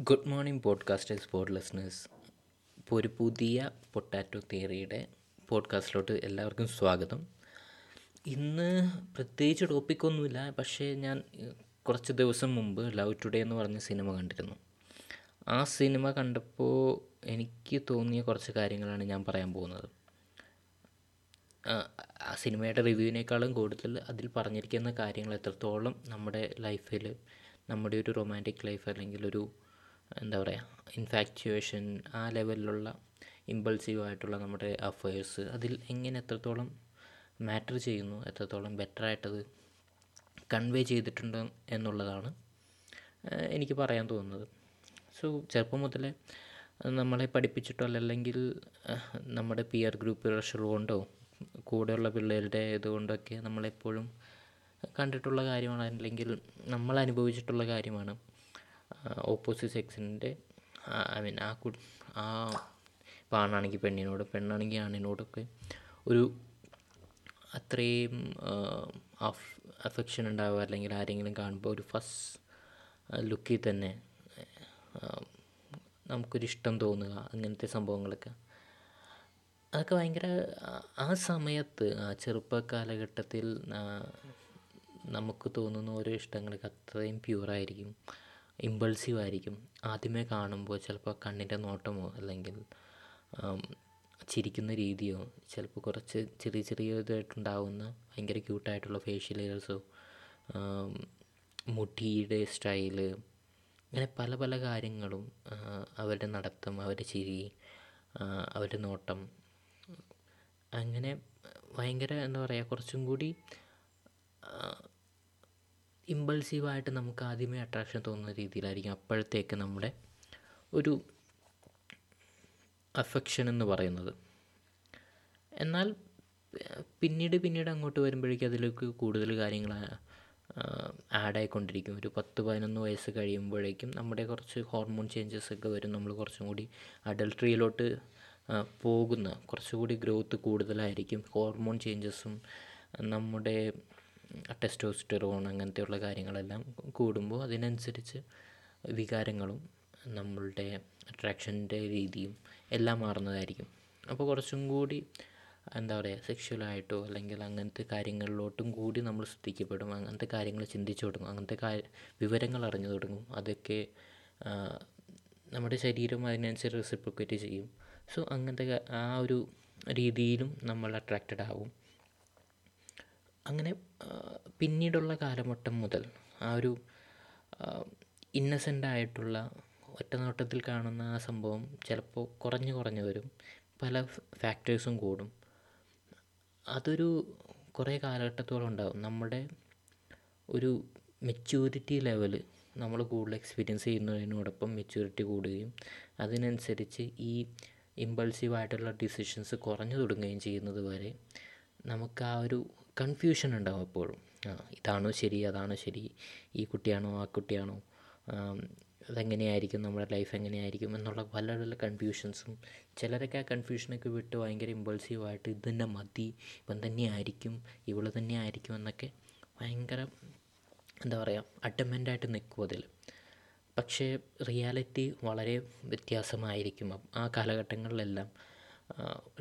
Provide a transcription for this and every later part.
Good morning podcasters pod listeners ഇപ്പോൾ ഒരു പുതിയ പൊട്ടാറ്റോ തിയറിയുടെ പോഡ്കാസ്റ്റിലോട്ട് എല്ലാവർക്കും സ്വാഗതം. ഇന്ന് പ്രത്യേകിച്ച് ടോപ്പിക്കൊന്നുമില്ല പക്ഷേ ഞാൻ കുറച്ച് ദിവസം മുമ്പ് ലവ് ടുഡേ എന്ന് പറഞ്ഞ സിനിമ കണ്ടിരുന്നു. ആ സിനിമ കണ്ടപ്പോൾ എനിക്ക് തോന്നിയ കുറച്ച് കാര്യങ്ങളാണ് ഞാൻ പറയാൻ പോകുന്നത്. ആ സിനിമയുടെ റിവ്യൂവിനേക്കാളും കൂടുതൽ അതിൽ പറഞ്ഞിരിക്കുന്ന കാര്യങ്ങൾ എത്രത്തോളം നമ്മുടെ ലൈഫിൽ നമ്മുടെ ഒരു റൊമാന്റിക് ലൈഫ് അല്ലെങ്കിൽ ഒരു എന്താ പറയുക ഇൻഫാക്ച്വേഷൻ ആ ലെവലിലുള്ള ഇമ്പൾസീവ് ആയിട്ടുള്ള നമ്മുടെ അഫയേഴ്സ് അതിൽ എങ്ങനെ എത്രത്തോളം മാറ്റർ ചെയ്യുന്നു എത്രത്തോളം ബെറ്റർ ആയിട്ടത് കൺവേ ചെയ്തിട്ടുണ്ട് എന്നുള്ളതാണ് എനിക്ക് പറയാൻ തോന്നുന്നത്. സോ ചെറുപ്പം മുതലേ നമ്മളെ പഠിപ്പിച്ചിട്ടോ അല്ലെങ്കിൽ നമ്മുടെ പിയർ ഗ്രൂപ്പ് പ്രഷർ കൊണ്ടോ കൂടെയുള്ള പിള്ളേരുടെ ഇതുകൊണ്ടൊക്കെ നമ്മളെപ്പോഴും കണ്ടിട്ടുള്ള കാര്യമാണ് അല്ലെങ്കിൽ നമ്മൾ അനുഭവിച്ചിട്ടുള്ള കാര്യമാണ്. ഓപ്പോസിറ്റ് സെക്സിന്റെ ഐ മീൻ ആ കു ആ ഇപ്പോൾ ആണാണെങ്കിൽ പെണ്ണിനോട് പെണ്ണാണെങ്കിൽ ആണിനോടൊക്കെ ഒരു അത്രയും അഫ് അഫെക്ഷൻ ഉണ്ടാവുക അല്ലെങ്കിൽ ആരെങ്കിലും കാണുമ്പോൾ ഒരു ഫസ്റ്റ് ലുക്കിൽ തന്നെ നമുക്കൊരു ഇഷ്ടം തോന്നുക അങ്ങനത്തെ സംഭവങ്ങളൊക്കെ. അതൊക്കെ ഭയങ്കര ആ- സമയത്ത് ആ ചെറുപ്പ കാലഘട്ടത്തിൽ നമുക്ക് തോന്നുന്ന ഓരോ ഇഷ്ടങ്ങളൊക്കെ അത്രയും പ്യൂറായിരിക്കും ഇമ്പൾസീവ് ആയിരിക്കും ആദ്യമേ കാണുമ്പോൾ ചിലപ്പോൾ കണ്ണിന്റെ നോട്ടമോ അല്ലെങ്കിൽ ചിരിക്കുന്ന രീതിയോ ചിലപ്പോൾ കുറച്ച് ചെറിയ ചെറിയ ഇതായിട്ടുണ്ടാവുന്ന ഭയങ്കര ക്യൂട്ടായിട്ടുള്ള ഫേഷ്യൽ ഹെയർസോ മുടിയുടെ സ്റ്റൈൽ അങ്ങനെ പല പല കാര്യങ്ങളും അവരുടെ നടത്തം അവരുടെ ചിരി അവരുടെ നോട്ടം അങ്ങനെ ഭയങ്കര എന്താ പറയുക കുറച്ചും കൂടി ഇമ്പൾസീവായിട്ട് നമുക്ക് ആദ്യമേ അട്രാക്ഷൻ തോന്നുന്ന രീതിയിലായിരിക്കും അപ്പോഴത്തേക്ക് നമ്മുടെ ഒരു അഫെക്ഷൻ എന്ന് പറയുന്നത്. എന്നാൽ പിന്നീട് പിന്നീട് അങ്ങോട്ട് വരുമ്പോഴേക്കും അതിലേക്ക് കൂടുതൽ കാര്യങ്ങൾ ആഡ് ഒരു പത്ത് പതിനൊന്ന് വയസ്സ് കഴിയുമ്പോഴേക്കും നമ്മുടെ കുറച്ച് ഹോർമോൺ ചേഞ്ചസ് ഒക്കെ വരും. നമ്മൾ കുറച്ചും കൂടി അഡൾട്രിയിലോട്ട് പോകുന്ന കുറച്ചുകൂടി ഗ്രോത്ത് കൂടുതലായിരിക്കും. ഹോർമോൺ ചേഞ്ചസും നമ്മുടെ ടെസ്റ്റോസ്റ്ററോൺ അങ്ങനത്തെയുള്ള കാര്യങ്ങളെല്ലാം കൂടുമ്പോൾ അതിനനുസരിച്ച് വികാരങ്ങളും നമ്മളുടെ അട്രാക്ഷന്റെ രീതിയും എല്ലാം മാറുന്നതായിരിക്കും. അപ്പോൾ കുറച്ചും കൂടി എന്താ പറയുക സെക്ഷുവലായിട്ടോ അല്ലെങ്കിൽ അങ്ങനത്തെ കാര്യങ്ങളിലോട്ടും കൂടി നമ്മൾ ശ്രദ്ധിക്കപ്പെടും. അങ്ങനത്തെ കാര്യങ്ങൾ ചിന്തിച്ചു തുടങ്ങും. അങ്ങനത്തെ കാര്യ വിവരങ്ങൾ അറിഞ്ഞു തുടങ്ങും. അതൊക്കെ നമ്മുടെ ശരീരം അതിനനുസരിച്ച് റെസിപ്രിക്കേറ്റ് ചെയ്യും. സോ അങ്ങനത്തെ ആ ഒരു രീതിയിലും നമ്മൾ അട്രാക്റ്റഡ് ആവും. അങ്ങനെ പിന്നീടുള്ള കാലഘട്ടം മുതൽ ആ ഒരു ഇന്നസെന്റ് ആയിട്ടുള്ള ഒറ്റനോട്ടത്തിൽ കാണുന്ന ആ സംഭവം ചിലപ്പോൾ കുറഞ്ഞു കുറഞ്ഞു വരും. പല ഫാക്ടേഴ്സും കൂടും. അതൊരു കുറേ കാലഘട്ടത്തോളം ഉണ്ടാകും നമ്മുടെ ഒരു മെച്യൂരിറ്റി ലെവൽ നമ്മൾ കൂടുതൽ എക്സ്പീരിയൻസ് ചെയ്യുന്നതിനോടൊപ്പം മെച്യൂരിറ്റി കൂടുകയും അതിനനുസരിച്ച് ഈ ഇമ്പൾസീവായിട്ടുള്ള ഡിസിഷൻസ് കുറഞ്ഞു തുടങ്ങുകയും ചെയ്യുന്നത് വരെ നമുക്ക് ആ ഒരു കൺഫ്യൂഷൻ ഉണ്ടാവും എപ്പോഴും. ഇതാണോ ശരി അതാണോ ശരി ഈ കുട്ടിയാണോ ആ കുട്ടിയാണോ അതെങ്ങനെയായിരിക്കും നമ്മുടെ ലൈഫ് എങ്ങനെയായിരിക്കും എന്നുള്ള പല പല കൺഫ്യൂഷൻസും ചിലരൊക്കെ ആ കൺഫ്യൂഷനൊക്കെ വിട്ട് ഭയങ്കര ഇമ്പൾസീവായിട്ട് ഇത് തന്നെ മതി ഇവൻ തന്നെയായിരിക്കും ഇവൾ തന്നെ ആയിരിക്കും എന്നൊക്കെ ഭയങ്കര എന്താ പറയുക അഡമന്റായിട്ട് നിൽക്കും അതിൽ. പക്ഷേ റിയാലിറ്റി വളരെ വ്യത്യാസമായിരിക്കും. ആ കാലഘട്ടങ്ങളിലെല്ലാം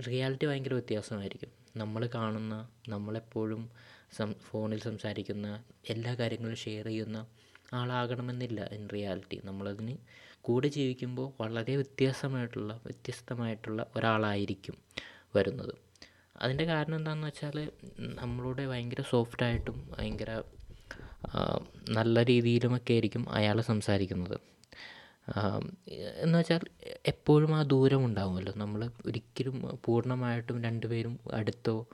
റിയാലിറ്റി ഭയങ്കര വ്യത്യാസമായിരിക്കും. നമ്മൾ കാണുന്ന നമ്മളെപ്പോഴും സം ഫോണിൽ സംസാരിക്കുന്ന എല്ലാ കാര്യങ്ങളും ഷെയർ ചെയ്യുന്ന ആളാകണമെന്നില്ല ഇൻ റിയാലിറ്റി നമ്മളതിന് കൂടെ ജീവിക്കുമ്പോൾ വളരെ വ്യത്യാസമായിട്ടുള്ള വ്യത്യസ്തമായിട്ടുള്ള ഒരാളായിരിക്കും വരുന്നത്. അതിന്റെ കാരണം എന്താണെന്ന് വെച്ചാൽ നമ്മളോട് ഭയങ്കര സോഫ്റ്റായിട്ടും ഭയങ്കര നല്ല രീതിയിലുമൊക്കെ ആയിരിക്കും അയാൾ സംസാരിക്കുന്നത്. എന്ന് വെച്ചാൽ എപ്പോഴും ആ ദൂരം ഉണ്ടാകുമല്ലോ നമ്മൾ ഒരിക്കലും പൂർണമായിട്ടും രണ്ടുപേരും അടുത്തോ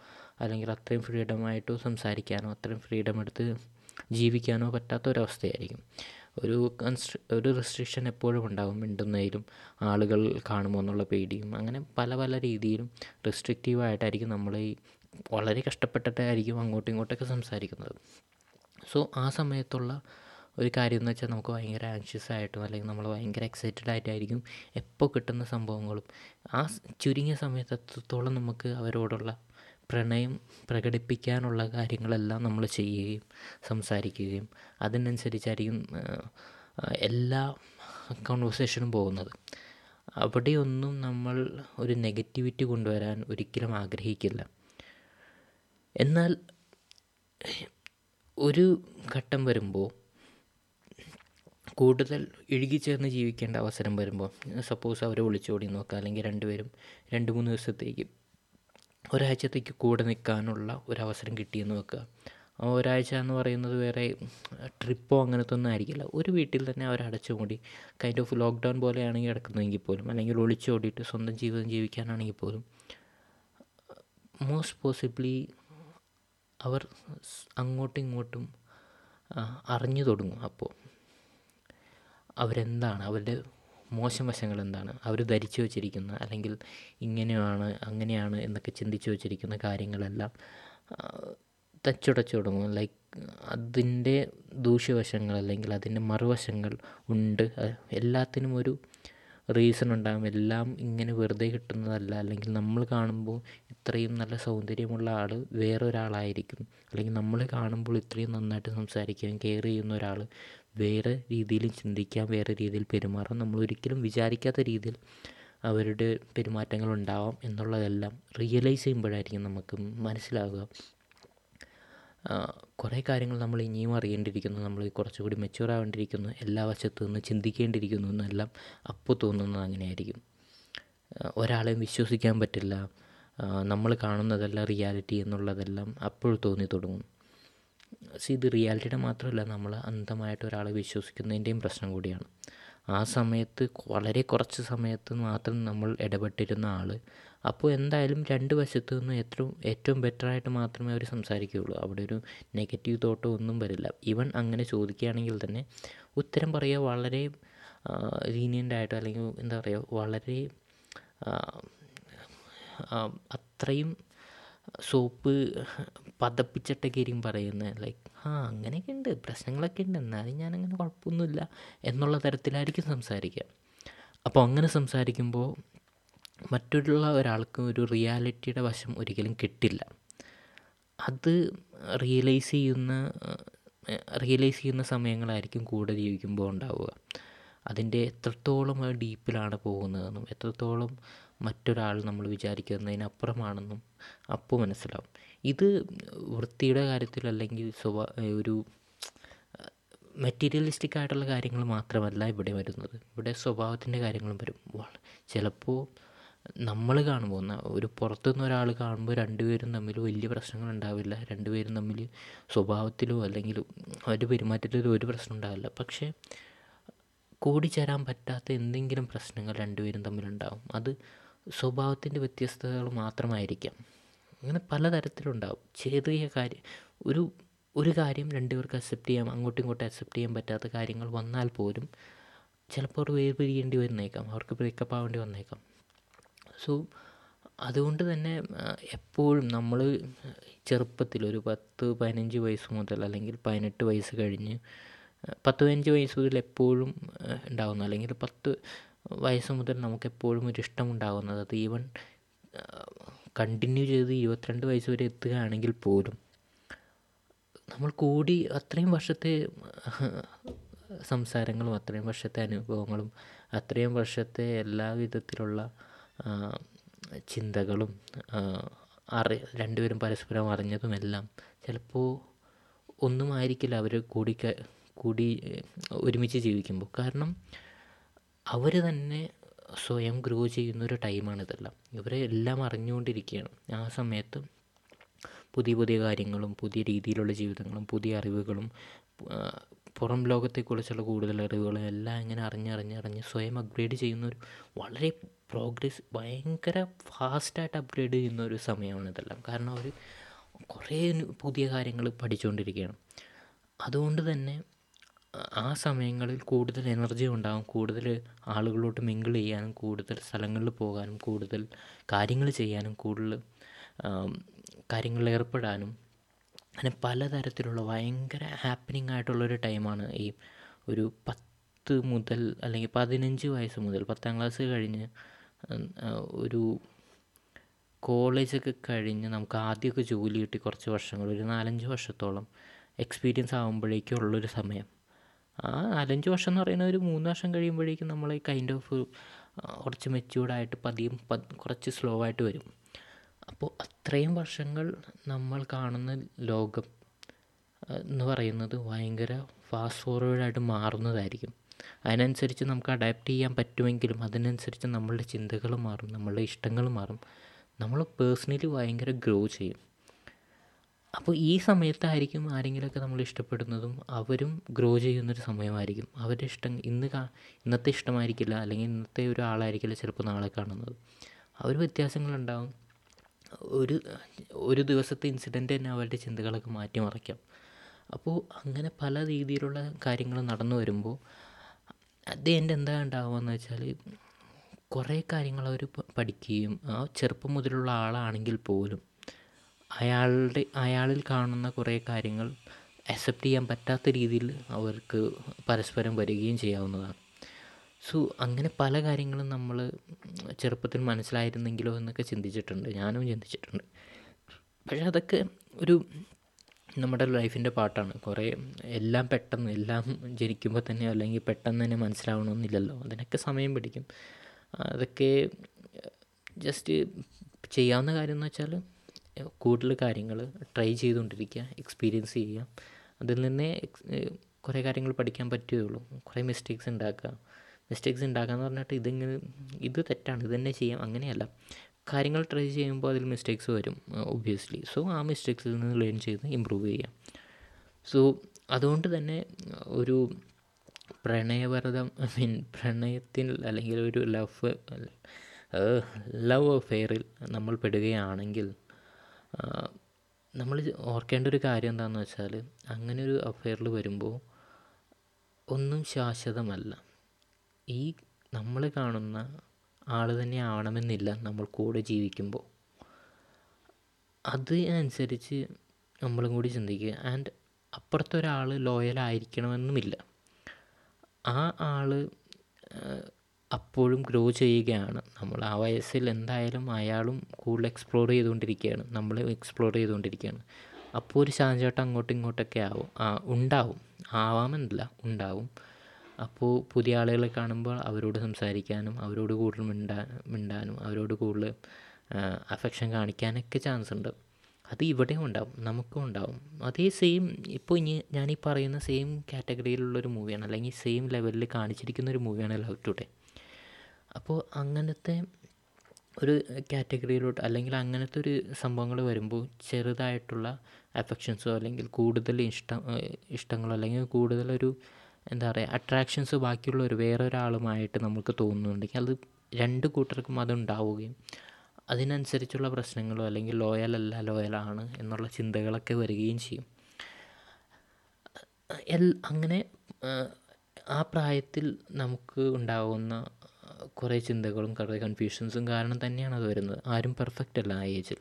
അല്ലെങ്കിൽ അത്രയും ഫ്രീഡമായിട്ടോ സംസാരിക്കാനോ അത്രയും ഫ്രീഡം എടുത്ത് ജീവിക്കാനോ പറ്റാത്ത ഒരവസ്ഥയായിരിക്കും. ഒരു കൺസ്ട്ര ഒരു റെസ്ട്രിക്ഷൻ എപ്പോഴും ഉണ്ടാകും മിണ്ടുന്നതിലും ആളുകൾ കാണുമോ എന്നുള്ള പേടിയും അങ്ങനെ പല പല രീതിയിലും റെസ്ട്രിക്റ്റീവായിട്ടായിരിക്കും നമ്മൾ ഈ വളരെ കഷ്ടപ്പെട്ടിട്ടായിരിക്കും അങ്ങോട്ടും ഇങ്ങോട്ടൊക്കെ സംസാരിക്കുന്നത്. സോ ആ സമയത്തുള്ള ഒരു കാര്യം എന്ന് വെച്ചാൽ നമുക്ക് ഭയങ്കര ആൻഷ്യസ് ആയിട്ടും അല്ലെങ്കിൽ നമ്മൾ ഭയങ്കര എക്സൈറ്റഡ് ആയിട്ടായിരിക്കും എപ്പോൾ കിട്ടുന്ന സംഭവങ്ങളും. ആ ചുരുങ്ങിയ സമയത്ത് എത്രത്തോളം നമുക്ക് അവരോടുള്ള പ്രണയം പ്രകടിപ്പിക്കാനുള്ള കാര്യങ്ങളെല്ലാം നമ്മൾ ചെയ്യുകയും സംസാരിക്കുകയും അതിനനുസരിച്ചായിരിക്കും എല്ലാ കോൺവെർസേഷനും പോകുന്നത്. അവിടെയൊന്നും നമ്മൾ ഒരു നെഗറ്റിവിറ്റി കൊണ്ടുവരാൻ ഒരിക്കലും ആഗ്രഹിക്കില്ല. എന്നാൽ ഒരു ഘട്ടം വരുമ്പോൾ കൂടുതൽ ഇഴുകിച്ചേർന്ന് ജീവിക്കേണ്ട അവസരം വരുമ്പോൾ സപ്പോസ് അവരെ വിളിച്ചോടി നോക്കുക അല്ലെങ്കിൽ രണ്ടുപേരും രണ്ട് മൂന്ന് ദിവസത്തേക്ക് ഒരാഴ്ചത്തേക്ക് കൂടെ നിൽക്കാനുള്ള ഒരവസരം കിട്ടിയെന്ന് വെക്കുക ആ ഒരാഴ്ച എന്ന് പറയുന്നത് വേറെ ട്രിപ്പോ അങ്ങനത്തെ ഒന്നും ആയിരിക്കില്ല. ഒരു വീട്ടിൽ തന്നെ അവർ അടച്ചുകൂടി കൈൻഡ് ഓഫ് ലോക്ക്ഡൗൺ പോലെയാണെങ്കിൽ കിടക്കുന്നതെങ്കിൽ പോലും അല്ലെങ്കിൽ ഒളിച്ചോടിയിട്ട് സ്വന്തം ജീവിതം ജീവിക്കാനാണെങ്കിൽ പോലും മോസ്റ്റ് പോസിബിളി അവർ അങ്ങോട്ടും ഇങ്ങോട്ടും അറിഞ്ഞു തുടങ്ങും. അപ്പോൾ അവരെന്താണ്? അവരുടെ മോശം വശങ്ങൾ എന്താണ് അവർ ധരിച്ചു വച്ചിരിക്കുന്ന അല്ലെങ്കിൽ ഇങ്ങനെയാണ് അങ്ങനെയാണ് എന്നൊക്കെ ചിന്തിച്ചു വച്ചിരിക്കുന്ന കാര്യങ്ങളെല്ലാം തച്ചുടച്ചു തുടങ്ങും ലൈക്ക് അതിന്റെ ദൂഷ്യവശങ്ങൾ അല്ലെങ്കിൽ അതിന്റെ മറുവശങ്ങൾ ഉണ്ട്. എല്ലാത്തിനും ഒരു റീസൺ ഉണ്ടാകും. എല്ലാം ഇങ്ങനെ വെറുതെ കിട്ടുന്നതല്ല. അല്ലെങ്കിൽ നമ്മൾ കാണുമ്പോൾ ഇത്രയും നല്ല സൗന്ദര്യമുള്ള ആൾ വേറൊരാളായിരിക്കും. അല്ലെങ്കിൽ നമ്മൾ കാണുമ്പോൾ ഇത്രയും നന്നായിട്ട് സംസാരിക്കുകയും കെയർ ചെയ്യുന്ന ഒരാൾ വേറെ രീതിയിൽ ചിന്തിക്കാൻ വേറെ രീതിയിൽ പെരുമാറാം നമ്മൾ ഒരിക്കലും വിചാരിക്കാത്ത രീതിയിൽ അവരുടെ പെരുമാറ്റങ്ങൾ ഉണ്ടാവാം എന്നുള്ളതെല്ലാം റിയലൈസ് ചെയ്യുമ്പോഴായിരിക്കും നമുക്ക് മനസ്സിലാവുക. കുറേ കാര്യങ്ങൾ നമ്മൾ ഇനിയും അറിയേണ്ടിയിരിക്കുന്നു. നമ്മൾ കുറച്ചുകൂടി മെച്യൂർ ആവേണ്ടിയിരിക്കുന്നു. എല്ലാ വശത്തു നിന്ന് ചിന്തിക്കേണ്ടിയിരിക്കുന്നു എന്നെല്ലാം അപ്പോൾ തോന്നുന്നത് അങ്ങനെയായിരിക്കും. ഒരാളെയും വിശ്വസിക്കാൻ പറ്റില്ല. നമ്മൾ കാണുന്നതല്ല റിയാലിറ്റി എന്നുള്ളതെല്ലാം അപ്പോൾ തോന്നി തുടങ്ങും. സി ഇത് റിയാലിറ്റിയുടെ മാത്രമല്ല നമ്മൾ അന്ധമായിട്ട് ഒരാളെ വിശ്വസിക്കുന്നതിന്റെയും പ്രശ്നം കൂടിയാണ്. ആ സമയത്ത് വളരെ കുറച്ച് സമയത്ത് മാത്രം നമ്മൾ ഇടപെട്ടിരുന്ന ആൾ അപ്പോൾ എന്തായാലും രണ്ട് വശത്തു നിന്നും ഏറ്റവും ഏറ്റവും ബെറ്ററായിട്ട് മാത്രമേ അവർ സംസാരിക്കുകയുള്ളൂ. അവിടെ ഒരു നെഗറ്റീവ് തോട്ടോ ഒന്നും വരില്ല. ഈവൻ അങ്ങനെ ചോദിക്കുകയാണെങ്കിൽ തന്നെ ഉത്തരം പറയുക വളരെ ലീനിയന്റായിട്ടോ അല്ലെങ്കിൽ എന്താ പറയുക വളരെ അത്രയും സോപ്പ് പതപ്പിച്ചിട്ടൊക്കെ ആയിരിക്കും പറയുന്നത് ലൈക്ക് ആ അങ്ങനെയൊക്കെ ഉണ്ട് പ്രശ്നങ്ങളൊക്കെ ഉണ്ട് എന്നാലും ഞാനങ്ങനെ കുഴപ്പമൊന്നുമില്ല എന്നുള്ള തരത്തിലായിരിക്കും സംസാരിക്കുക. അപ്പോൾ അങ്ങനെ സംസാരിക്കുമ്പോൾ മറ്റുള്ള ഒരാൾക്ക് ഒരു റിയാലിറ്റിയുടെ വശം ഒരിക്കലും കിട്ടില്ല. അത് റിയലൈസ് ചെയ്യുന്ന റിയലൈസ് ചെയ്യുന്ന സമയങ്ങളായിരിക്കും കൂടെ ജീവിക്കുമ്പോൾ ഉണ്ടാവുക. അതിന്റെ എത്രത്തോളം ഡീപ്പിലാണ് പോകുന്നതെന്നും എത്രത്തോളം മറ്റൊരാൾ നമ്മൾ വിചാരിക്കുന്നതിനപ്പുറമാണെന്നും അപ്പോൾ മനസ്സിലാവും. ഇത് വൃത്തിയുടെ കാര്യത്തിൽ അല്ലെങ്കിൽ സ്വഭാ ഒരു മെറ്റീരിയലിസ്റ്റിക് ആയിട്ടുള്ള കാര്യങ്ങൾ മാത്രമല്ല ഇവിടെ വരുന്നത്. ഇവിടെ സ്വഭാവത്തിന്റെ കാര്യങ്ങളും വരും. ചിലപ്പോൾ നമ്മൾ കാണുമ്പോൾ ഒരു പുറത്തുനിന്ന് ഒരാൾ കാണുമ്പോൾ രണ്ടുപേരും തമ്മിൽ വലിയ പ്രശ്നങ്ങൾ ഉണ്ടാവില്ല. രണ്ടുപേരും തമ്മിൽ സ്വഭാവത്തിലോ അല്ലെങ്കിൽ അവരുടെ പെരുമാറ്റത്തിലോ ഒരു പ്രശ്നം ഉണ്ടാവില്ല. പക്ഷേ കൂടിച്ചേരാൻ പറ്റാത്ത എന്തെങ്കിലും പ്രശ്നങ്ങൾ രണ്ടുപേരും തമ്മിലുണ്ടാവും. അത് സ്വഭാവത്തിന്റെ വ്യത്യസ്തതകൾ മാത്രമായിരിക്കാം. അങ്ങനെ പലതരത്തിലുണ്ടാവും. ചെറിയ കാര്യം ഒരു ഒരു കാര്യം രണ്ടുപേർക്ക് അക്സെപ്റ്റ് ചെയ്യാം അങ്ങോട്ടും ഇങ്ങോട്ടും അക്സെപ്റ്റ് ചെയ്യാൻ പറ്റാത്ത കാര്യങ്ങൾ വന്നാൽ പോലും ചിലപ്പോൾ അവർ വേർപിരിയേണ്ടി വന്നേക്കാം അവർക്ക് ബ്രേക്കപ്പ് ആവേണ്ടി വന്നേക്കാം. സോ അതുകൊണ്ട് തന്നെ എപ്പോഴും നമ്മൾ ചെറുപ്പത്തിൽ ഒരു പത്ത് പതിനഞ്ച് വയസ്സ് മുതൽ അല്ലെങ്കിൽ പതിനെട്ട് വയസ്സ് കഴിഞ്ഞ് പത്ത് പതിനഞ്ച് വയസ്സ് മുതൽ എപ്പോഴും ഉണ്ടാകുന്ന അല്ലെങ്കിൽ പത്ത് വയസ്സ് മുതൽ നമുക്ക് എപ്പോഴും ഒരു ഇഷ്ടമുണ്ടാകുന്നത്. അത് ഈവൻ കണ്ടിന്യൂ ചെയ്ത് ഇരുപത്തിരണ്ട് വയസ്സ് വരെ എത്തുകയാണെങ്കിൽ പോലും നമ്മൾ കൂടി അത്രയും വർഷത്തെ സംസാരങ്ങളും അത്രയും വർഷത്തെ അനുഭവങ്ങളും അത്രയും വർഷത്തെ എല്ലാ വിധത്തിലുള്ള ചിന്തകളും അറി രണ്ടുപേരും പരസ്പരം അറിഞ്ഞതുമെല്ലാം ചിലപ്പോൾ ഒന്നും ആയിരിക്കില്ല അവർ കൂടി കൂടി ഒരുമിച്ച് ജീവിക്കുമ്പോൾ. കാരണം അവർ തന്നെ സ്വയം ഗ്രോ ചെയ്യുന്നൊരു ടൈമാണ് ഇതെല്ലാം. ഇവരെ എല്ലാം അറിഞ്ഞുകൊണ്ടിരിക്കുകയാണ്. ആ സമയത്ത് പുതിയ പുതിയ കാര്യങ്ങളും പുതിയ രീതിയിലുള്ള ജീവിതങ്ങളും പുതിയ അറിവുകളും പുറം ലോകത്തെക്കുറിച്ചുള്ള കൂടുതൽ അറിവുകളും എല്ലാം ഇങ്ങനെ അറിഞ്ഞറിഞ്ഞറിഞ്ഞ് സ്വയം അപ്ഗ്രേഡ് ചെയ്യുന്ന ഒരു വളരെ പ്രോഗ്രസ് ഭയങ്കര ഫാസ്റ്റായിട്ട് അപ്ഗ്രേഡ് ചെയ്യുന്ന ഒരു സമയമാണ് ഇതെല്ലാം. കാരണം അവർ കുറേ പുതിയ കാര്യങ്ങൾ പഠിച്ചുകൊണ്ടിരിക്കുകയാണ്. അതുകൊണ്ട് തന്നെ ആ സമയങ്ങളിൽ കൂടുതൽ എനർജി ഉണ്ടാകും കൂടുതൽ ആളുകളോട്ട് മിങ്കിൾ ചെയ്യാനും കൂടുതൽ സ്ഥലങ്ങളിൽ പോകാനും കൂടുതൽ കാര്യങ്ങൾ ചെയ്യാനും കൂടുതൽ കാര്യങ്ങളിൽ ഏർപ്പെടാനും. അങ്ങനെ പലതരത്തിലുള്ള ഭയങ്കര ഹാപ്പനിങ് ആയിട്ടുള്ളൊരു ടൈമാണ് ഈ ഒരു പത്ത് മുതൽ അല്ലെങ്കിൽ പതിനഞ്ച് വയസ്സ് മുതൽ പത്താം ക്ലാസ് കഴിഞ്ഞ് ഒരു കോളേജൊക്കെ കഴിഞ്ഞ് നമുക്ക് ആദ്യമൊക്കെ ജോലി കിട്ടി കുറച്ച് വർഷങ്ങൾ ഒരു നാലഞ്ച് വർഷത്തോളം എക്സ്പീരിയൻസ് ആകുമ്പോഴേക്കും ഉള്ളൊരു സമയം. ആ നാലഞ്ച് വർഷം എന്ന് പറയുന്ന ഒരു മൂന്ന് വർഷം കഴിയുമ്പോഴേക്കും നമ്മൾ കൈൻഡ് ഓഫ് കുറച്ച് മെച്യൂർഡായിട്ട് പതിയും കുറച്ച് സ്ലോ ആയിട്ട് വരും. അപ്പോൾ അത്രയും വർഷങ്ങൾ നമ്മൾ കാണുന്ന ലോകം എന്ന് പറയുന്നത് ഭയങ്കര ഫാസ്റ്റ് ഫോർവേഡായിട്ട് മാറുന്നതായിരിക്കും. അതിനനുസരിച്ച് നമുക്ക് അഡാപ്റ്റ് ചെയ്യാൻ പറ്റുമെങ്കിലും അതിനനുസരിച്ച് നമ്മളുടെ ചിന്തകൾ മാറും നമ്മളുടെ ഇഷ്ടങ്ങൾ മാറും. നമ്മൾ പേഴ്സണലി ഭയങ്കര ഗ്രോ ചെയ്യും. അപ്പോൾ ഈ സമയത്തായിരിക്കും ആരെങ്കിലുമൊക്കെ നമ്മൾ ഇഷ്ടപ്പെടുന്നതും അവരും ഗ്രോ ചെയ്യുന്നൊരു സമയമായിരിക്കും. അവരുടെ ഇഷ്ടം ഇന്ന് കാ ഇന്നത്തെ ഇഷ്ടമായിരിക്കില്ല അല്ലെങ്കിൽ ഇന്നത്തെ ഒരാളായിരിക്കില്ല ചിലപ്പോൾ നാളെ കാണുന്നത്. അവർ വ്യത്യാസങ്ങളുണ്ടാവും. ഒരു ഒരു ദിവസത്തെ ഇൻസിഡന്റ് തന്നെ അവരുടെ ചിന്തകളൊക്കെ മാറ്റിമറിക്കാം അപ്പോൾ അങ്ങനെ പല രീതിയിലുള്ള കാര്യങ്ങൾ നടന്നു വരുമ്പോൾ അത് എന്റെ എന്താ ഉണ്ടാവുകയെന്ന് വെച്ചാൽ കുറേ കാര്യങ്ങൾ അവർ പഠിക്കുകയും ആ ചെറുപ്പം മുതലുള്ള ആളാണെങ്കിൽ പോലും അയാളുടെ അയാളിൽ കാണുന്ന കുറേ കാര്യങ്ങൾ അക്സെപ്റ്റ് ചെയ്യാൻ പറ്റാത്ത രീതിയിൽ അവർക്ക് പരസ്പരം വരികയും ചെയ്യാവുന്നതാണ്. സോ അങ്ങനെ പല കാര്യങ്ങളും നമ്മൾ ചെറുപ്പത്തിൽ മനസ്സിലായിരുന്നെങ്കിലോ എന്നൊക്കെ ചിന്തിച്ചിട്ടുണ്ട്. ഞാനും ചിന്തിച്ചിട്ടുണ്ട്. പക്ഷെ അതൊക്കെ ഒരു നമ്മുടെ ലൈഫിന്റെ പാട്ടാണ്. കുറേ എല്ലാം പെട്ടെന്ന് എല്ലാം ജനിക്കുമ്പോൾ തന്നെ അല്ലെങ്കിൽ പെട്ടെന്ന് തന്നെ മനസ്സിലാവണമെന്നില്ലല്ലോ. അതിനൊക്കെ സമയം പിടിക്കും. അതൊക്കെ ജസ്റ്റ് ചെയ്യാവുന്ന കാര്യം എന്ന് വെച്ചാൽ കൂടുതൽ കാര്യങ്ങൾ ട്രൈ ചെയ്തുകൊണ്ടിരിക്കുക എക്സ്പീരിയൻസ് ചെയ്യുക. അതിൽ നിന്നേ കുറേ കാര്യങ്ങൾ പഠിക്കാൻ പറ്റുകയുള്ളൂ. കുറേ മിസ്റ്റേക്സ് ഉണ്ടാക്കുക. മിസ്റ്റേക്സ് ഉണ്ടാക്കുക എന്ന് പറഞ്ഞിട്ട് ഇതിങ്ങനെ ഇത് തെറ്റാണ് ഇത് തന്നെ ചെയ്യാം അങ്ങനെയല്ല. കാര്യങ്ങൾ ട്രൈ ചെയ്യുമ്പോൾ അതിൽ മിസ്റ്റേക്സ് വരും ഒബ്വിയസ്ലി സോ ആ മിസ്റ്റേക്സിൽ നിന്ന് ലേൺ ചെയ്ത് ഇമ്പ്രൂവ് ചെയ്യാം. സോ അതുകൊണ്ട് തന്നെ ഒരു പ്രണയവരതം ഐ മീൻ പ്രണയത്തിൽ അല്ലെങ്കിൽ ഒരു ലവ് ലവ് അഫെയറിൽ നമ്മൾ പെടുകയാണെങ്കിൽ നമ്മൾ ഓർക്കേണ്ട ഒരു കാര്യം എന്താണെന്ന് വെച്ചാൽ അങ്ങനെ ഒരു അഫെയറിൽ വരുമ്പോൾ ഒന്നും ശാശ്വതമല്ല. ഈ നമ്മൾ കാണുന്ന ആൾ തന്നെ ആവണമെന്നില്ല നമ്മൾ കൂടെ ജീവിക്കുമ്പോൾ. അത് അനുസരിച്ച് നമ്മളും കൂടി ചിന്തിക്കുക. ആൻഡ് അപ്പുറത്തെ ലോയലായിരിക്കണമെന്നുമില്ല ആ ആൾ അപ്പോഴും ഗ്രോ ചെയ്യുകയാണ്. നമ്മൾ ആ വയസ്സിൽ എന്തായാലും അയാളും കൂടുതൽ എക്സ്പ്ലോർ ചെയ്തുകൊണ്ടിരിക്കുകയാണ്. നമ്മൾ എക്സ്പ്ലോർ ചെയ്തുകൊണ്ടിരിക്കുകയാണ്. അപ്പോൾ ഒരു ശാന്തചേട്ടൻ അങ്ങോട്ടും ഇങ്ങോട്ടൊക്കെ ആവും. ആ ഉണ്ടാവും. ആവാമെന്നില്ല ഉണ്ടാവും. അപ്പോൾ പുതിയ ആളുകളെ കാണുമ്പോൾ അവരോട് സംസാരിക്കാനും അവരോട് കൂടുതൽ മിണ്ടാ മിണ്ടാനും അവരോട് കൂടുതൽ അഫെക്ഷൻ കാണിക്കാനൊക്കെ ചാൻസ് ഉണ്ട്. അത് ഇവിടെയും ഉണ്ടാവും. നമുക്കും ഉണ്ടാവും. അതേ സെയിം ഇപ്പോൾ ഇനി ഞാനീ പറയുന്ന സെയിം കാറ്റഗറിയിലുള്ളൊരു മൂവിയാണ് അല്ലെങ്കിൽ സെയിം ലെവലിൽ കാണിച്ചിരിക്കുന്ന ഒരു മൂവിയാണ് ലവ് ടുഡേ അപ്പോൾ അങ്ങനത്തെ ഒരു കാറ്റഗറിയിലോട്ട് അല്ലെങ്കിൽ അങ്ങനത്തെ ഒരു സംഭവങ്ങൾ വരുമ്പോൾ ചെറുതായിട്ടുള്ള അഫെക്ഷൻസോ അല്ലെങ്കിൽ കൂടുതൽ ഇഷ്ടം ഇഷ്ടങ്ങളോ അല്ലെങ്കിൽ കൂടുതലൊരു എന്താ പറയുക അട്രാക്ഷൻസ് ബാക്കിയുള്ള ഒരു വേറെ ഒരാളുമായിട്ട് നമുക്ക് തോന്നുന്നുണ്ടെങ്കിൽ അത് രണ്ട് കൂട്ടർക്കും അതുണ്ടാവുകയും അതിനനുസരിച്ചുള്ള പ്രശ്നങ്ങളോ അല്ലെങ്കിൽ ലോയൽ അല്ല ലോയലാണ് എന്നുള്ള ചിന്തകളൊക്കെ വരികയും ചെയ്യും. എൽ അങ്ങനെ ആ പ്രായത്തിൽ നമുക്ക് ഉണ്ടാകുന്ന കുറേ ചിന്തകളും കുറേ കൺഫ്യൂഷൻസും കാരണം തന്നെയാണ് അത് വരുന്നത്. ആരും പെർഫെക്റ്റ് അല്ല ആ ഏജിൽ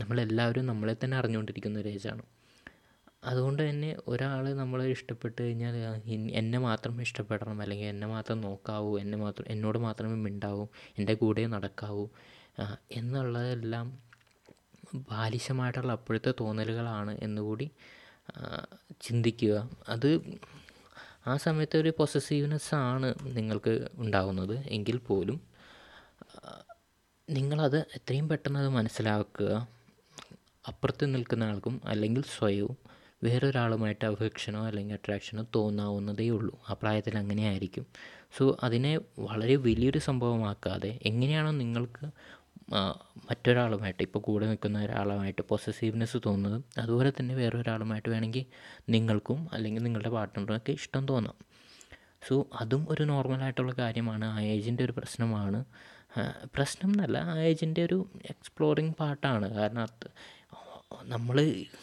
നമ്മളെല്ലാവരും നമ്മളെ തന്നെ അറിഞ്ഞുകൊണ്ടിരിക്കുന്ന ഒരു ഏജാണ് അതുകൊണ്ട് തന്നെ ഒരാൾ നമ്മളെ ഇഷ്ടപ്പെട്ട് കഴിഞ്ഞാൽ എന്നെ മാത്രം ഇഷ്ടപ്പെടണം അല്ലെങ്കിൽ എന്നെ മാത്രം നോക്കാവൂ എന്നെ മാത്രം എന്നോട് മാത്രമേ മിണ്ടാവൂ എന്റെ കൂടെ നടക്കാവൂ എന്നുള്ളതെല്ലാം ബാലിശമായിട്ടുള്ള അപ്പോഴത്തെ തോന്നലുകളാണ് എന്നുകൂടി ചിന്തിക്കുക. അത് ആ സമയത്ത് ഒരു പൊസസീവ്നെസ് ആണ് നിങ്ങൾക്ക് ഉണ്ടാകുന്നത് എങ്കിൽ പോലും നിങ്ങളത് എത്രയും പെട്ടെന്ന് അത് മനസ്സിലാക്കുക അപ്പുറത്ത് നിൽക്കുന്ന ആൾക്കും അല്ലെങ്കിൽ സ്വയവും വേറൊരാളുമായിട്ട് അഫെക്ഷനോ അല്ലെങ്കിൽ അട്രാക്ഷനോ തോന്നാവുന്നതേ ഉള്ളൂ. ആ പ്രായത്തിൽ അങ്ങനെയായിരിക്കും. സോ അതിനെ വളരെ വലിയൊരു സംഭവമാക്കാതെ എങ്ങനെയാണോ നിങ്ങൾക്ക് മറ്റൊരാളുമായിട്ട് ഇപ്പോൾ കൂടെ നിൽക്കുന്ന ഒരാളുമായിട്ട് പൊസസീവ്നെസ് തോന്നുന്നതും അതുപോലെ തന്നെ വേറൊരാളുമായിട്ട് വേണമെങ്കിൽ നിങ്ങൾക്കും അല്ലെങ്കിൽ നിങ്ങളുടെ പാർട്ട്ണർക്കൊക്കെ ഇഷ്ടം തോന്നാം. സോ അതും ഒരു നോർമലായിട്ടുള്ള കാര്യമാണ്. ആ ഏജിന്റെ ഒരു പ്രശ്നമാണ്. പ്രശ്നം എന്നല്ല ആ ഏജിന്റെ ഒരു എക്സ്പ്ലോറിങ് പാർട്ടാണ് കാരണം അത് നമ്മൾ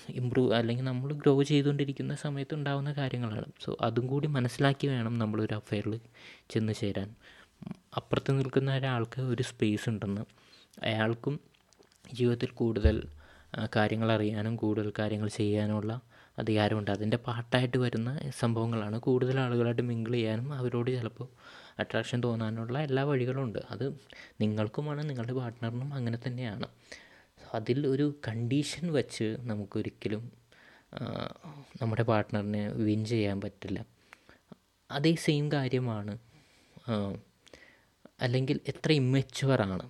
ഇമ്പ്രൂവ് അല്ലെങ്കിൽ നമ്മൾ ഗ്രോ ചെയ്തുകൊണ്ടിരിക്കുന്ന സമയത്ത് ഉണ്ടാകുന്ന കാര്യങ്ങളാണ്. സോ അതും കൂടി മനസ്സിലാക്കി വേണം നമ്മളൊരു അഫെയറിൽ ചെന്ന് ചേരാൻ. അപ്പുറത്ത് നിൽക്കുന്ന ഒരാൾക്ക് ഒരു സ്പേസ് ഉണ്ടെന്ന്. അയാൾക്കും ജീവിതത്തിൽ കൂടുതൽ കാര്യങ്ങൾ അറിയാനും കൂടുതൽ കാര്യങ്ങൾ ചെയ്യാനുമുള്ള അധികാരമുണ്ട്. അതിന്റെ പാർട്ടായിട്ട് വരുന്ന സംഭവങ്ങളാണ് കൂടുതൽ ആളുകളായിട്ട് മിങ്കിൾ ചെയ്യാനും അവരോട് ചിലപ്പോൾ അട്രാക്ഷൻ തോന്നാനുള്ള എല്ലാ വഴികളും ഉണ്ട്. അത് നിങ്ങൾക്കുമാണ് നിങ്ങളുടെ പാർട്ട്ണറിനും അങ്ങനെ തന്നെയാണ്. അതിൽ ഒരു കണ്ടീഷൻ വെച്ച് നമുക്കൊരിക്കലും നമ്മുടെ പാർട്ട്ണറിനെ വിൻ ചെയ്യാൻ പറ്റില്ല. അതേ സെയിം കാര്യമാണ് അല്ലെങ്കിൽ എത്ര ഇമ്മച്ചുവറാണ്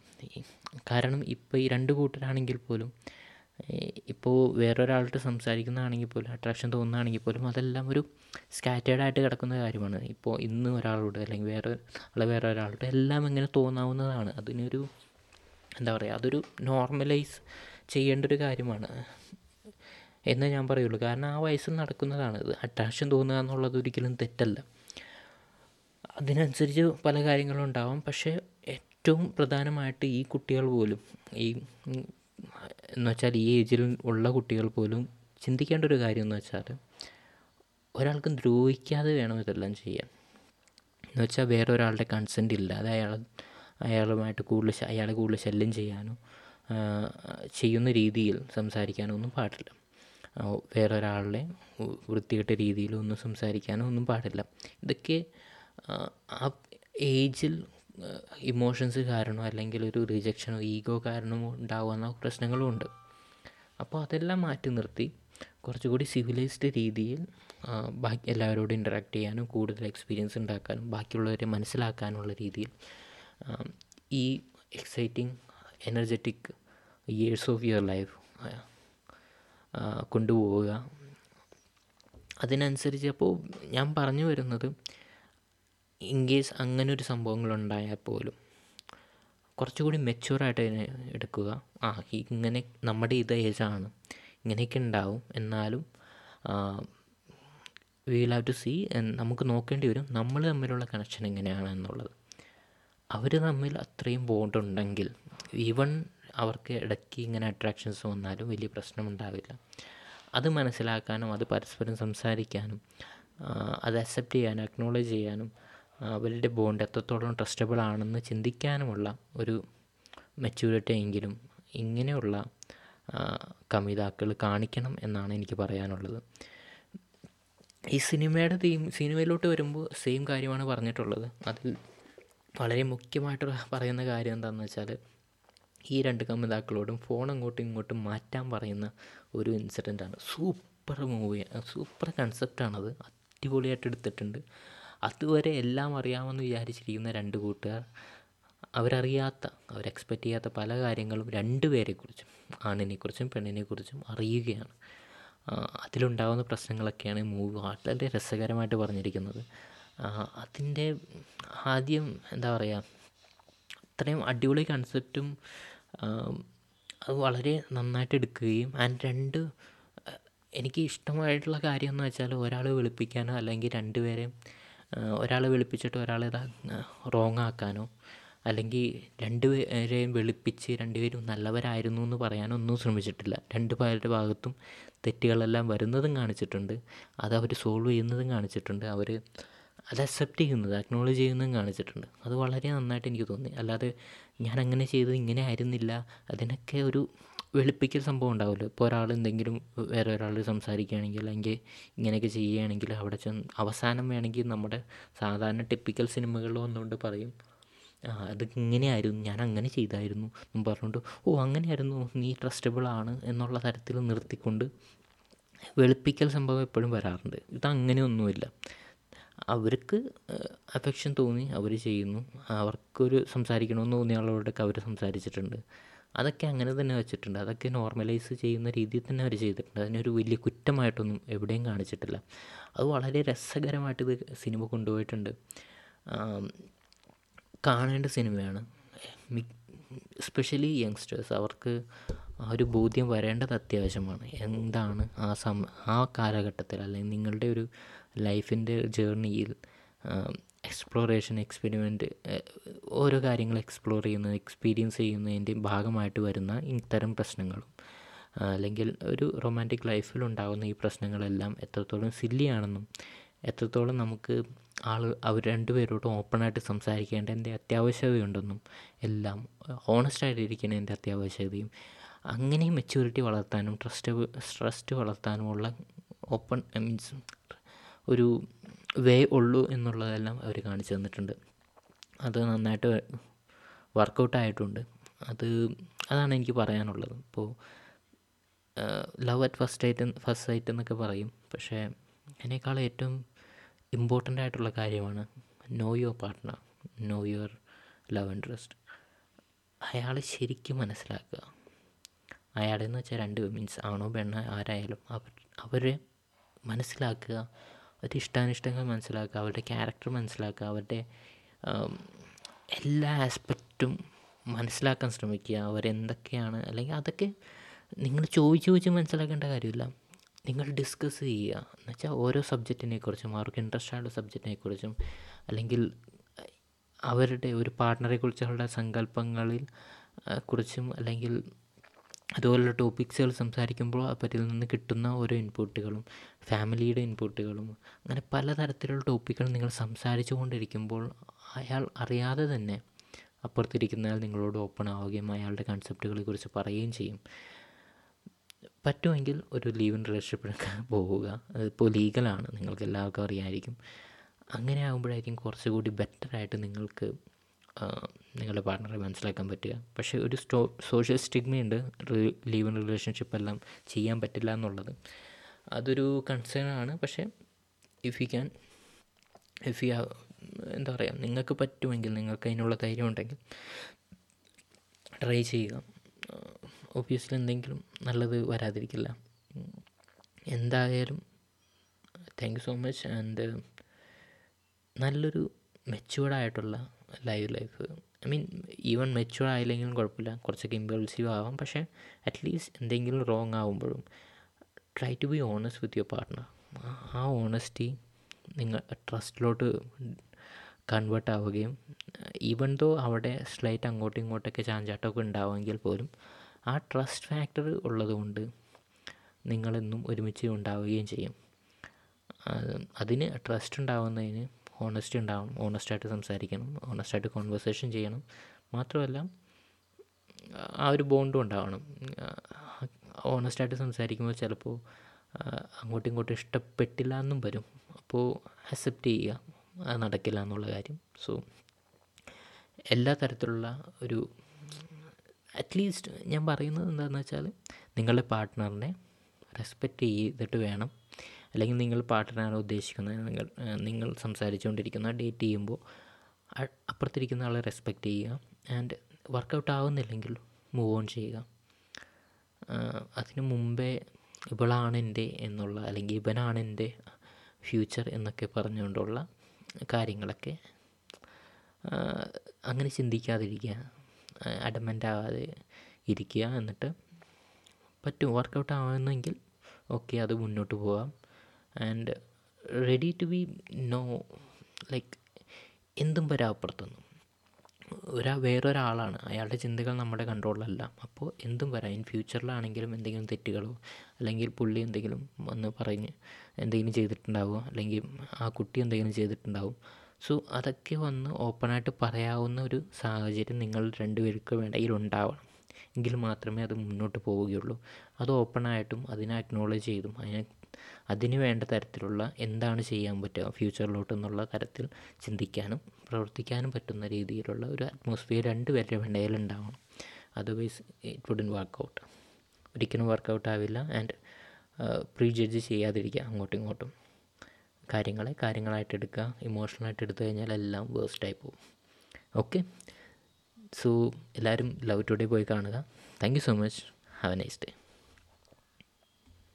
കാരണം ഇപ്പോൾ ഈ രണ്ട് കൂട്ടരാണെങ്കിൽ പോലും ഇപ്പോൾ വേറൊരാളോട് സംസാരിക്കുന്നതാണെങ്കിൽ പോലും അട്രാക്ഷൻ തോന്നുകയാണെങ്കിൽ പോലും അതെല്ലാം ഒരു സ്കാറ്റേഡായിട്ട് കിടക്കുന്ന കാര്യമാണ്. ഇപ്പോൾ ഇന്ന് ഒരാളോട് അല്ലെങ്കിൽ വേറെ അല്ല വേറെ ഒരാളോട് എല്ലാം ഇങ്ങനെ തോന്നാവുന്നതാണ്. അതിനൊരു എന്താ പറയുക അതൊരു നോർമലൈസ് ചെയ്യേണ്ട ഒരു കാര്യമാണ്. എന്നേ ഞാൻ പറയുള്ളൂ. കാരണം ആ വയസ്സിൽ നടക്കുന്നതാണ് ഇത്. അട്രാക്ഷൻ തോന്നുക എന്നുള്ളത് ഒരിക്കലും തെറ്റല്ല. അതിനനുസരിച്ച് പല കാര്യങ്ങളും ഉണ്ടാവും. പക്ഷേ ഏറ്റവും പ്രധാനമായിട്ട് ഈ കുട്ടികൾ പോലും ഈ എന്ന് വെച്ചാൽ ഈ ഏജിൽ ഉള്ള കുട്ടികൾ പോലും ചിന്തിക്കേണ്ട ഒരു കാര്യം എന്ന് വെച്ചാൽ ഒരാൾക്കും ദ്രോഹിക്കാതെ വേണം ഇതെല്ലാം ചെയ്യാൻ. എന്ന് വെച്ചാൽ വേറെ ഒരാളുടെ കൺസെന്റ് ഇല്ലാതെ അയാൾ അയാളുമായിട്ട് കൂടുതൽ അയാളെ കൂടുതൽ ശല്യം ചെയ്യാനോ ചെയ്യുന്ന രീതിയിൽ സംസാരിക്കാനോ ഒന്നും പാടില്ല. വേറൊരാളുടെ വൃത്തികെട്ട രീതിയിലൊന്നും സംസാരിക്കാനോ ഒന്നും പാടില്ല. ഇതൊക്കെ ആ ഏജിൽ ഇമോഷൻസ് കാരണമോ അല്ലെങ്കിൽ ഒരു റിജക്ഷനോ ഈഗോ കാരണമോ ഉണ്ടാകുന്ന പ്രശ്നങ്ങളും ഉണ്ട് അപ്പോൾ അതെല്ലാം മാറ്റി നിർത്തി കുറച്ചുകൂടി സിവിലൈസ്ഡ് രീതിയിൽ ബാക്കി എല്ലാവരോടും ഇന്ററാക്ട് ചെയ്യാനും കൂടുതൽ എക്സ്പീരിയൻസ് ഉണ്ടാക്കാനും ബാക്കിയുള്ളവരെ മനസ്സിലാക്കാനുള്ള രീതിയിൽ ഈ exciting energetic years of your life കൊണ്ടുപോവുക. അതിനനുസരിച്ച് അപ്പോൾ ഞാൻ പറഞ്ഞു വരുന്നത് ഇൻ കേസ് അങ്ങനൊരു ഉണ്ടായാൽ പോലും കുറച്ചുകൂടി മെച്യൂറായിട്ട് അതിനെ എടുക്കുക. ആ ഇങ്ങനെ നമ്മുടെ ഇത് ഏജാണ്. ഇങ്ങനെയൊക്കെ ഉണ്ടാവും. എന്നാലും we will have to see നമുക്ക് നോക്കേണ്ടി വരും. നമ്മൾ തമ്മിലുള്ള കണക്ഷൻ എങ്ങനെയാണ് എന്നുള്ളത്. അവർ തമ്മിൽ അത്രയും ബോണ്ട് ഉണ്ടെങ്കിൽ ഈവൺ അവർക്ക് ഇടയ്ക്ക് ഇങ്ങനെ അട്രാക്ഷൻസ് വന്നാലും വലിയ പ്രശ്നമുണ്ടാവില്ല അത് മനസ്സിലാക്കാനും അത് പരസ്പരം സംസാരിക്കാനും അത് അക്സെപ്റ്റ് ചെയ്യാനും അക്നോളജ് ചെയ്യാനും അവരുടെ ബോണ്ട് എത്രത്തോളം ട്രസ്റ്റബിൾ ആണെന്ന് ചിന്തിക്കാനുമുള്ള ഒരു മെച്യൂരിറ്റി എങ്കിലും ഇങ്ങനെയുള്ള കമിതാക്കൾ കാണിക്കണം എന്നാണ് എനിക്ക് പറയാനുള്ളത്. ഈ സിനിമയുടെ തീം സിനിമയിലോട്ട് വരുമ്പോൾ സെയിം കാര്യമാണ് പറഞ്ഞിട്ടുള്ളത്. അതിൽ വളരെ മുഖ്യമായിട്ട് പറയുന്ന കാര്യം എന്താണെന്ന് വെച്ചാൽ ഈ രണ്ട് കമിതാക്കളോടും ഫോൺ അങ്ങോട്ടും ഇങ്ങോട്ടും മാറ്റാൻ പറയുന്ന ഒരു ഇൻസിഡന്റാണ് സൂപ്പർ മൂവി സൂപ്പർ കൺസെപ്റ്റാണത് അടിപൊളിയായിട്ട് എടുത്തിട്ടുണ്ട്. അതുവരെ എല്ലാം അറിയാമെന്ന് വിചാരിച്ചിരിക്കുന്ന രണ്ട് കൂട്ടുകാർ അവരറിയാത്ത അവർ എക്സ്പെക്റ്റ് ചെയ്യാത്ത പല കാര്യങ്ങളും രണ്ട് പേരെക്കുറിച്ചും ആണിനെക്കുറിച്ചും പെണ്ണിനെക്കുറിച്ചും അറിയുകയാണ്. അതിലുണ്ടാകുന്ന പ്രശ്നങ്ങളൊക്കെയാണ് മൂവി വളരെ രസകരമായിട്ട് പറഞ്ഞിരിക്കുന്നത്. അതിന്റെ ആദ്യം എന്താ പറയുക അത്രയും അടിപൊളി കൺസെപ്റ്റും അത് വളരെ നന്നായിട്ട് എടുക്കുകയും ആൻഡ് രണ്ട് എനിക്ക് ഇഷ്ടമായിട്ടുള്ള കാര്യം എന്ന് വെച്ചാൽ ഒരാൾ വെളുപ്പിക്കാനോ അല്ലെങ്കിൽ രണ്ടുപേരെയും ഒരാളെ വെളുപ്പിച്ചിട്ട് ഒരാളെ റോങ് ആക്കാനോ അല്ലെങ്കിൽ രണ്ടുപേരെയും വെളുപ്പിച്ച് രണ്ടുപേരും നല്ലവരായിരുന്നു എന്ന് പറയാനൊന്നും ശ്രമിച്ചിട്ടില്ല. രണ്ട് പേരുടെ ഭാഗത്തും തെറ്റുകളെല്ലാം വരുന്നതും കാണിച്ചിട്ടുണ്ട്. അത് അവർ സോൾവ് ചെയ്യുന്നതും കാണിച്ചിട്ടുണ്ട്. അവർ അത് അക്സെപ്റ്റ് ചെയ്യുന്നത് അക്നോളജ് ചെയ്യുന്നതും കാണിച്ചിട്ടുണ്ട്. അത് വളരെ നന്നായിട്ട് എനിക്ക് തോന്നി. അല്ലാതെ ഞാൻ അങ്ങനെ ചെയ്തത് ഇങ്ങനെ ആയിരുന്നില്ല. അതിനൊക്കെ ഒരു വെളുപ്പിക്കൽ സംഭവം ഉണ്ടാവില്ല ഇപ്പോൾ ഒരാൾ എന്തെങ്കിലും വേറെ ഒരാൾ സംസാരിക്കുകയാണെങ്കിൽ അല്ലെങ്കിൽ ഇങ്ങനെയൊക്കെ ചെയ്യുകയാണെങ്കിൽ അവിടെ ചെന്ന് അവസാനം വേണമെങ്കിൽ നമ്മുടെ സാധാരണ ടിപ്പിക്കൽ സിനിമകളിൽ വന്നുകൊണ്ട് പറയും അത് ഇങ്ങനെയായിരുന്നു ഞാൻ അങ്ങനെ ചെയ്തായിരുന്നു എന്ന് പറഞ്ഞുകൊണ്ട് ഓ അങ്ങനെയായിരുന്നു നീ ട്രസ്റ്റബിൾ ആണ് എന്നുള്ള തരത്തിൽ നിർത്തിക്കൊണ്ട് വെളുപ്പിക്കൽ സംഭവം എപ്പോഴും വരാറുണ്ട്. ഇത് അങ്ങനെയൊന്നുമില്ല. അവർക്ക് അഫെക്ഷൻ തോന്നി അവർ ചെയ്യുന്നു. അവർക്കൊരു സംസാരിക്കണമെന്ന് തോന്നിയ ആളോടൊക്കെ അവർ സംസാരിച്ചിട്ടുണ്ട്. അതൊക്കെ അങ്ങനെ തന്നെ വെച്ചിട്ടുണ്ട്. അതൊക്കെ നോർമലൈസ് ചെയ്യുന്ന രീതിയിൽ തന്നെ അവർ ചെയ്തിട്ടുണ്ട്. അതിനൊരു വലിയ കുറ്റമായിട്ടൊന്നും എവിടെയും കാണിച്ചിട്ടില്ല. അത് വളരെ രസകരമായിട്ട് ഇത് സിനിമ കൊണ്ടുപോയിട്ടുണ്ട്. കാണേണ്ട സിനിമയാണ്. സ്പെഷ്യലി യങ്സ്റ്റേഴ്സ് അവർക്ക് ആ ഒരു ബോധ്യം വരേണ്ടത് അത്യാവശ്യമാണ്. എന്താണ് ആ സമ ആ കാലഘട്ടത്തിൽ അല്ലെങ്കിൽ നിങ്ങളുടെ ഒരു ലൈഫിന്റെ ജേർണിയിൽ എക്സ്പ്ലോറേഷൻ എക്സ്പെരിമെന്റ് ഓരോ കാര്യങ്ങൾ എക്സ്പ്ലോർ ചെയ്യുന്ന എക്സ്പീരിയൻസ് ചെയ്യുന്നതിന്റെ ഭാഗമായിട്ട് വരുന്ന ഇത്തരം പ്രശ്നങ്ങളും അല്ലെങ്കിൽ ഒരു റൊമാന്റിക് ലൈഫിൽ ഉണ്ടാകുന്ന ഈ പ്രശ്നങ്ങളെല്ലാം എത്രത്തോളം സില്ലിയാണെന്നും എത്രത്തോളം നമുക്ക് ആൾ അവർ രണ്ടുപേരോടും ഓപ്പണായിട്ട് സംസാരിക്കേണ്ടതിന്റെ അത്യാവശ്യതയുണ്ടെന്നും എല്ലാം ഹോണസ്റ്റായിട്ട് ഇരിക്കുന്നതിന്റെ അത്യാവശ്യതയും അങ്ങനെ മെച്യൂരിറ്റി വളർത്താനും ട്രസ്റ്റ് ട്രസ്റ്റ് വളർത്താനുമുള്ള ഓപ്പൺ മീൻസ് ഒരു വേ ഉള്ളൂ എന്നുള്ളതെല്ലാം അവർ കാണിച്ചു തന്നിട്ടുണ്ട്. അത് നന്നായിട്ട് വർക്കൗട്ട് ആയിട്ടുണ്ട് അത് അതാണ് എനിക്ക് പറയാനുള്ളത്. ഇപ്പോൾ love at first sight first sight എന്നൊക്കെ പറയും. പക്ഷേ അതിനേക്കാൾ ഏറ്റവും ഇമ്പോർട്ടന്റ് ആയിട്ടുള്ള കാര്യമാണ് know your partner know your love interest. അയാളെ ശരിക്കും മനസ്സിലാക്കുക. അയാളെന്ന് വെച്ചാൽ രണ്ട് മീൻസ് ആണോ പെണ്ണോ ആരായാലും അവർ അവരെ മനസ്സിലാക്കുക. അവരുടെ ഇഷ്ടാനിഷ്ടങ്ങൾ മനസ്സിലാക്കുക അവരുടെ ക്യാരക്ടർ മനസ്സിലാക്കുക അവരുടെ എല്ലാ ആസ്പെക്റ്റും മനസ്സിലാക്കാൻ ശ്രമിക്കുക അവരെന്തൊക്കെയാണ് അല്ലെങ്കിൽ അതൊക്കെ നിങ്ങൾ ചോദിച്ച് ചോദിച്ച് മനസ്സിലാക്കേണ്ട കാര്യമില്ല. നിങ്ങൾ ഡിസ്കസ് ചെയ്യുക. എന്നുവെച്ചാൽ ഓരോ സബ്ജക്റ്റിനെ കുറിച്ചും അവർക്ക് ഇൻട്രസ്റ്റ് ആയുള്ള സബ്ജക്റ്റിനെ കുറിച്ചും അല്ലെങ്കിൽ അവരുടെ ഒരു പാർട്ട്ണറെ കുറിച്ചുള്ള സങ്കല്പങ്ങളിൽ കുറിച്ചും അല്ലെങ്കിൽ അതുപോലുള്ള ടോപ്പിക്സുകൾ സംസാരിക്കുമ്പോൾ അവരിൽ നിന്ന് കിട്ടുന്ന ഓരോ ഇൻപുട്ടുകളും ഫാമിലിയുടെ ഇൻപുട്ടുകളും അങ്ങനെ പലതരത്തിലുള്ള ടോപ്പിക്കുകൾ നിങ്ങൾ സംസാരിച്ചു കൊണ്ടിരിക്കുമ്പോൾ അയാൾ അറിയാതെ തന്നെ അപ്പുറത്തിരിക്കുന്നയാൾ നിങ്ങളോട് ഓപ്പൺ ആവുകയും അയാളുടെ കൺസെപ്റ്റുകളെ കുറിച്ച് പറയുകയും ചെയ്യും. പറ്റുമെങ്കിൽ ഒരു ലീവ് ഇൻ റിലേഷൻഷിപ്പിലൊക്കെ പോവുക. അതിപ്പോൾ ലീഗലാണ് നിങ്ങൾക്ക് എല്ലാവർക്കും അറിയാമായിരിക്കും അങ്ങനെ ആകുമ്പോഴായിരിക്കും കുറച്ചുകൂടി ബെറ്ററായിട്ട് നിങ്ങൾക്ക് നിങ്ങളുടെ പാർട്ട്ണറെ മനസ്സിലാക്കാൻ പറ്റുക. പക്ഷേ ഒരു സ്റ്റോ സോഷ്യൽ സ്റ്റിഗ്മയുണ്ട് ലീവ് ഇൻ റിലേഷൻഷിപ്പ് എല്ലാം ചെയ്യാൻ പറ്റില്ല എന്നുള്ളത്. അതൊരു കൺസേൺ ആണ്. പക്ഷേ if you can if you എന്താ പറയുക നിങ്ങൾക്ക് പറ്റുമെങ്കിൽ നിങ്ങൾക്ക് അതിനുള്ള ധൈര്യം ഉണ്ടെങ്കിൽ ട്രൈ ചെയ്യുക. ഒബ്വിയസ്ലി എന്തെങ്കിലും നല്ലത് വരാതിരിക്കില്ല. എന്തായാലും thank you so much and നല്ലൊരു മെച്യൂർഡ് ആയിട്ടുള്ള live life I mean even mature ആയില്ലെങ്കിലും കുഴപ്പമില്ല. കുറച്ചൊക്കെ ഇമ്പൾസീവ് ആവാം. പക്ഷേ അറ്റ്ലീസ്റ്റ് എന്തെങ്കിലും wrong ആകുമ്പോഴും try to be honest with your partner ആ ഓണസ്റ്റി നിങ്ങൾ ട്രസ്റ്റിലോട്ട് കൺവേർട്ട് ആവുകയും ഈവൻ ദോ അവിടെ സ്ലൈറ്റ് അങ്ങോട്ടും ഇങ്ങോട്ടൊക്കെ ചാഞ്ചാട്ടമൊക്കെ ഉണ്ടാവുമെങ്കിൽ പോലും ആ ട്രസ്റ്റ് ഫാക്ടർ ഉള്ളതുകൊണ്ട് നിങ്ങളെന്നും ഒരുമിച്ച് ഉണ്ടാവുകയും ചെയ്യും. അതിന് ട്രസ്റ്റ് ഉണ്ടാവുന്നതിന് ഓണസ്റ്റി ഉണ്ടാവണം ഓണസ്റ്റായിട്ട് സംസാരിക്കണം ഓണസ്റ്റായിട്ട് കോൺവെർസേഷൻ ചെയ്യണം. മാത്രമല്ല ആ ഒരു ബോണ്ടും ഉണ്ടാവണം. ഓണസ്റ്റായിട്ട് സംസാരിക്കുമ്പോൾ ചിലപ്പോൾ അങ്ങോട്ടും ഇങ്ങോട്ടും ഇഷ്ടപ്പെട്ടില്ല എന്നും വരും. അപ്പോൾ അക്സെപ്റ്റ് ചെയ്യുക അത് നടക്കില്ല എന്നുള്ള കാര്യം. സോ എല്ലാ തരത്തിലുള്ള ഒരു അറ്റ്ലീസ്റ്റ് ഞാൻ പറയുന്നത് എന്താണെന്ന് വെച്ചാൽ നിങ്ങളുടെ പാർട്ട്ണറിനെ റെസ്പെക്റ്റ് ചെയ്തിട്ട് വേണം അല്ലെങ്കിൽ നിങ്ങൾ പാർട്ട്ണറാണ് ഉദ്ദേശിക്കുന്നത് നിങ്ങൾ നിങ്ങൾ സംസാരിച്ചുകൊണ്ടിരിക്കുന്ന ഡേറ്റ് ചെയ്യുമ്പോൾ അപ്പുറത്തിരിക്കുന്ന ആളെ റെസ്പെക്റ്റ് ചെയ്യുക ആൻഡ് വർക്കൗട്ട് ആവുന്നില്ലെങ്കിൽ മൂവ് ഓൺ ചെയ്യുക. അതിനു മുമ്പേ ഇവളാണ് എന്റെ എന്നുള്ള അല്ലെങ്കിൽ ഇവനാണ് എന്റെ ഫ്യൂച്ചർ എന്നൊക്കെ പറഞ്ഞുകൊണ്ടുള്ള കാര്യങ്ങളൊക്കെ അങ്ങനെ ചിന്തിക്കാതിരിക്കുക അഡമന്റ് ആവാതെ ഇരിക്കുക എന്നിട്ട് പറ്റും. വർക്കൗട്ട് ആവുന്നെങ്കിൽ ഓക്കെ അത് മുന്നോട്ട് പോവാം. And ready to be no like എന്തും വരാം അപ്പുറത്തുനിന്ന് ഒരാ വേറൊരാളാണ്. അയാളുടെ ചിന്തകൾ നമ്മുടെ കൺട്രോളിലല്ല അപ്പോൾ എന്തും വരാം. ഇൻ ഫ്യൂച്ചറിലാണെങ്കിലും എന്തെങ്കിലും തെറ്റുകളോ അല്ലെങ്കിൽ പുള്ളി എന്തെങ്കിലും വന്ന് പറഞ്ഞ് എന്തെങ്കിലും ചെയ്തിട്ടുണ്ടാവുക അല്ലെങ്കിൽ ആ കുട്ടി എന്തെങ്കിലും ചെയ്തിട്ടുണ്ടാവും. സോ അതൊക്കെ വന്ന് ഓപ്പണായിട്ട് പറയാവുന്ന ഒരു സാഹചര്യം നിങ്ങൾ രണ്ടുപേർക്കും ഇടയിൽ ഉണ്ടാവണം എങ്കിൽ മാത്രമേ അത് മുന്നോട്ട് പോവുകയുള്ളൂ. അത് ഓപ്പണായിട്ടും അതിനെ അക്നോളജ് ചെയ്തും അതിനെ അതിന് വേണ്ട തരത്തിലുള്ള എന്താണ് ചെയ്യാൻ പറ്റുക ഫ്യൂച്ചറിലോട്ട് എന്നുള്ള തരത്തിൽ ചിന്തിക്കാനും പ്രവർത്തിക്കാനും പറ്റുന്ന രീതിയിലുള്ള ഒരു അറ്റ്മോസ്ഫിയർ രണ്ട് പേരുടെ ഇടയിൽ ഉണ്ടാവണം. Otherwise it wouldn't work out ഒരിക്കലും വർക്കൗട്ട് ആവില്ല ആൻഡ് പ്രീ ജഡ്ജ് ചെയ്യാതിരിക്കുക അങ്ങോട്ടും ഇങ്ങോട്ടും. കാര്യങ്ങളെ കാര്യങ്ങളായിട്ട് എടുക്കുക ഇമോഷണലായിട്ട് എടുത്തു കഴിഞ്ഞാൽ എല്ലാം വേസ്റ്റായി പോകും. ഓക്കെ സോ എല്ലാവരും ലവ് ടുഡേ പോയി കാണുക. Thank you so much have a nice day